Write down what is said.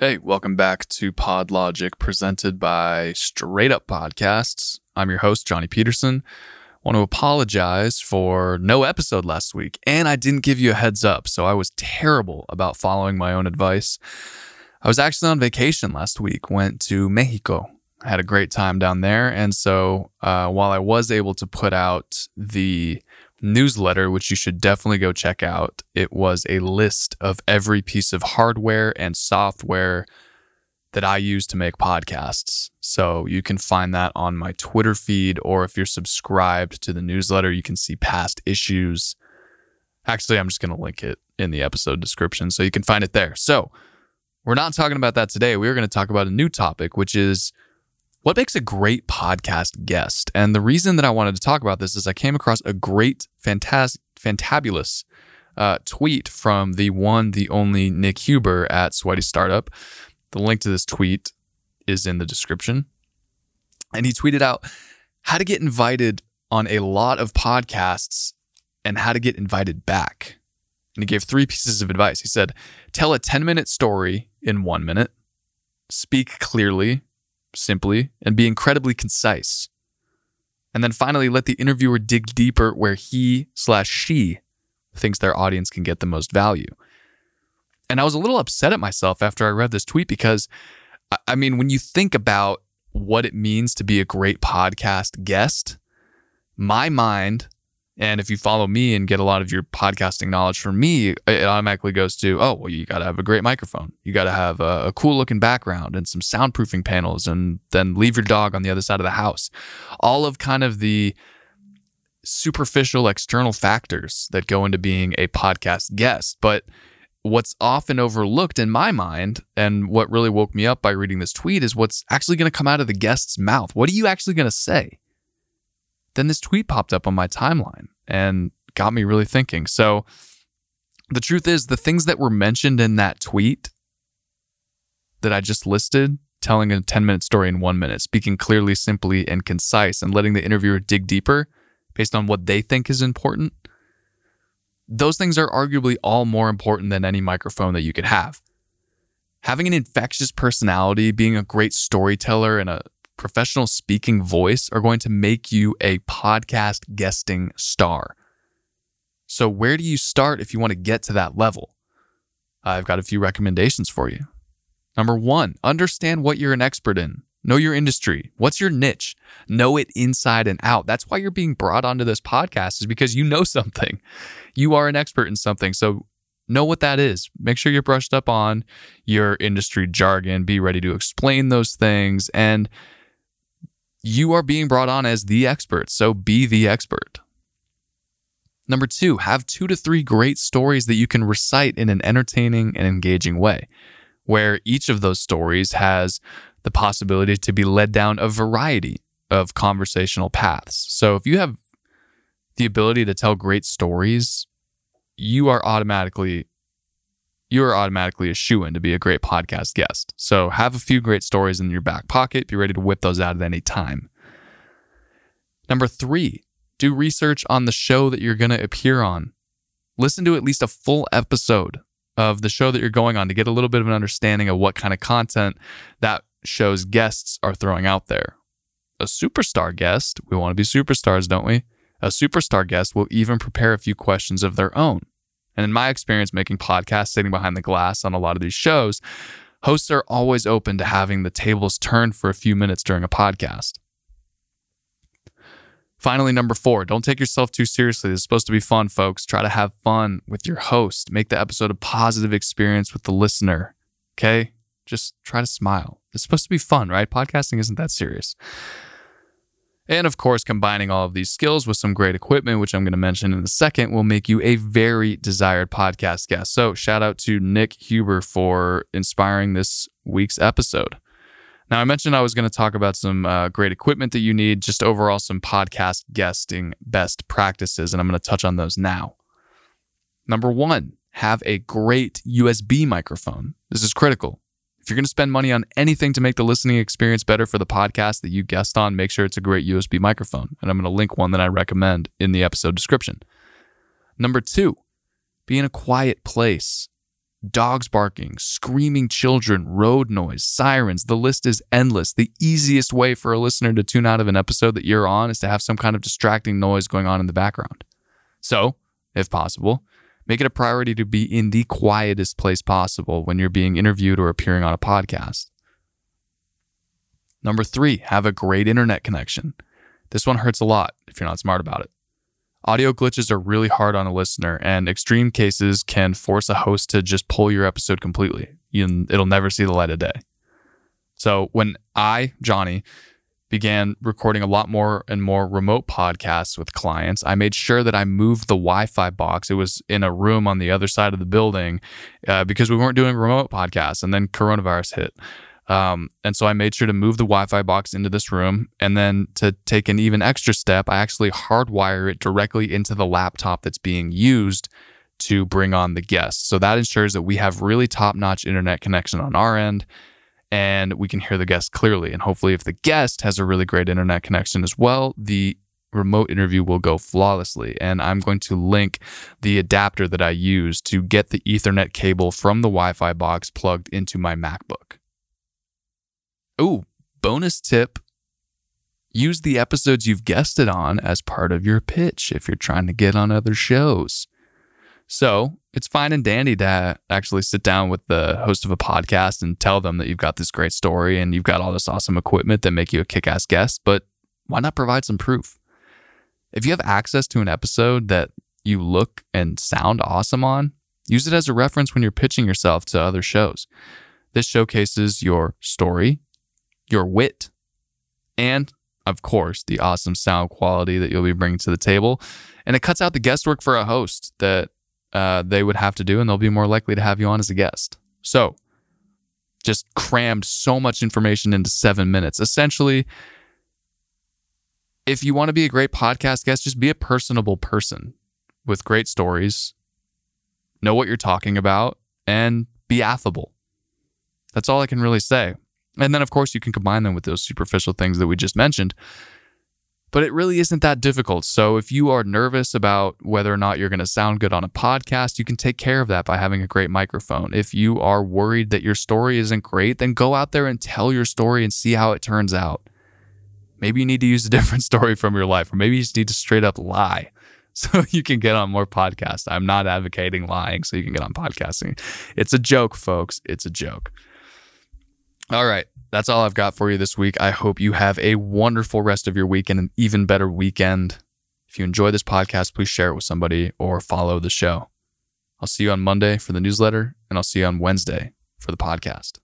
Hey, welcome back to Pod Logic presented by Straight Up Podcasts. I'm your host, Johnny Peterson. Want to apologize for no episode last week, and I didn't give you a heads up, so I was terrible about following my own advice. I was actually on vacation last week, went to Mexico. Had a great time down there, and so uh, while I was able to put out the newsletter, which you should definitely go check out. It was a list of every piece of hardware and software that I use to make podcasts. So you can find that on my Twitter feed, or if you're subscribed to the newsletter, you can see past issues. Actually, I'm just going to link it in the episode description so you can find it there. So we're not talking about that today. We're going to talk about a new topic, which is what makes a great podcast guest? And the reason that I wanted to talk about this is I came across a great, fantastic, fantabulous uh, tweet from the one, the only Nick Huber at Sweaty Startup. The link to this tweet is in the description. And he tweeted out how to get invited on a lot of podcasts and how to get invited back. And he gave three pieces of advice. He said, tell a 10 minute story in one minute, speak clearly simply, and be incredibly concise. And then finally, let the interviewer dig deeper where he slash she thinks their audience can get the most value. And I was a little upset at myself after I read this tweet because, I mean, when you think about what it means to be a great podcast guest, my mind and if you follow me and get a lot of your podcasting knowledge from me, it automatically goes to, oh, well, you got to have a great microphone. You got to have a, a, cool looking background and some soundproofing panels, and then leave your dog on the other side of the house. All of kind of the superficial external factors that go into being a podcast guest. But what's often overlooked in my mind, and what really woke me up by reading this tweet, is what's actually going to come out of the guest's mouth. What are you actually going to say? Then this tweet popped up on my timeline and got me really thinking. So the truth is, the things that were mentioned in that tweet that I just listed, telling a 10 minute story in one minute, speaking clearly, simply, and concise, and letting the interviewer dig deeper based on what they think is important, those things are arguably all more important than any microphone that you could have. Having an infectious personality, being a great storyteller, and a professional speaking voice are going to make you a podcast guesting star. So, where do you start if you want to get to that level? I've got a few recommendations for you. Number one, understand what you're an expert in. Know your industry. What's your niche? Know it inside and out. That's why you're being brought onto this podcast, is because you know something. You are an expert in something. So, know what that is. Make sure you're brushed up on your industry jargon. Be ready to explain those things. And you are being brought on as the expert, so be the expert. Number two, have two to three great stories that you can recite in an entertaining and engaging way, where each of those stories has the possibility to be led down a variety of conversational paths. So if you have the ability to tell great stories, you are automatically you are automatically a shoe in to be a great podcast guest. So have a few great stories in your back pocket. Be ready to whip those out at any time. Number three, do research on the show that you're going to appear on. Listen to at least a full episode of the show that you're going on to get a little bit of an understanding of what kind of content that show's guests are throwing out there. A superstar guest, we want to be superstars, don't we? A superstar guest will even prepare a few questions of their own. And in my experience making podcasts, sitting behind the glass on a lot of these shows, hosts are always open to having the tables turned for a few minutes during a podcast. Finally, number four, don't take yourself too seriously. This is supposed to be fun, folks. Try to have fun with your host. Make the episode a positive experience with the listener. Okay? Just try to smile. It's supposed to be fun, right? Podcasting isn't that serious. And of course, combining all of these skills with some great equipment, which I'm going to mention in a second, will make you a very desired podcast guest. So, shout out to Nick Huber for inspiring this week's episode. Now, I mentioned I was going to talk about some uh, great equipment that you need, just overall some podcast guesting best practices, and I'm going to touch on those now. Number one, have a great USB microphone. This is critical. If you're going to spend money on anything to make the listening experience better for the podcast that you guest on, make sure it's a great USB microphone. And I'm going to link one that I recommend in the episode description. Number two, be in a quiet place. dogs barking, screaming children, road noise, sirens. The list is endless. The easiest way for a listener to tune out of an episode that you're on is to have some kind of distracting noise going on in the background. So, if possible, make it a priority to be in the quietest place possible when you're being interviewed or appearing on a podcast. Number three, have a great internet connection. This one hurts a lot if you're not smart about it. Audio glitches are really hard on a listener, and extreme cases can force a host to just pull your episode completely. You, it'll never see the light of day. So, when I, Johnny, began recording a lot more and more remote podcasts with clients, I made sure that I moved the Wi Fi box. It was in a room on the other side of the building uh, because we weren't doing remote podcasts, and then coronavirus hit. Um, and so I made sure to move the Wi Fi box into this room. And then to take an even extra step, I actually hardwire it directly into the laptop that's being used to bring on the guests. So that ensures that we have really top notch internet connection on our end and we can hear the guest clearly. And hopefully, if the guest has a really great internet connection as well, the remote interview will go flawlessly. And I'm going to link the adapter that I use to get the Ethernet cable from the Wi Fi box plugged into my MacBook. Oh, bonus tip use the episodes you've guested on as part of your pitch if you're trying to get on other shows. So it's fine and dandy to actually sit down with the host of a podcast and tell them that you've got this great story and you've got all this awesome equipment that make you a kick ass guest, but why not provide some proof? If you have access to an episode that you look and sound awesome on, use it as a reference when you're pitching yourself to other shows. This showcases your story, your wit, and of course, the awesome sound quality that you'll be bringing to the table. And it cuts out the guesswork for a host that uh, they would have to do, and they'll be more likely to have you on as a guest. So, just crammed so much information into seven minutes. Essentially, if you want to be a great podcast guest, just be a personable person with great stories, know what you're talking about, and be affable. That's all I can really say. And then, of course, you can combine them with those superficial things that we just mentioned. But it really isn't that difficult. So if you are nervous about whether or not you're going to sound good on a podcast, you can take care of that by having a great microphone. If you are worried that your story isn't great, then go out there and tell your story and see how it turns out. Maybe you need to use a different story from your life, or maybe you just need to straight up lie so you can get on more podcasts. I'm not advocating lying so you can get on podcasting. It's a joke, folks. It's a joke. All right. That's all I've got for you this week. I hope you have a wonderful rest of your week and an even better weekend. If you enjoy this podcast, please share it with somebody or follow the show. I'll see you on Monday for the newsletter, and I'll see you on Wednesday for the podcast.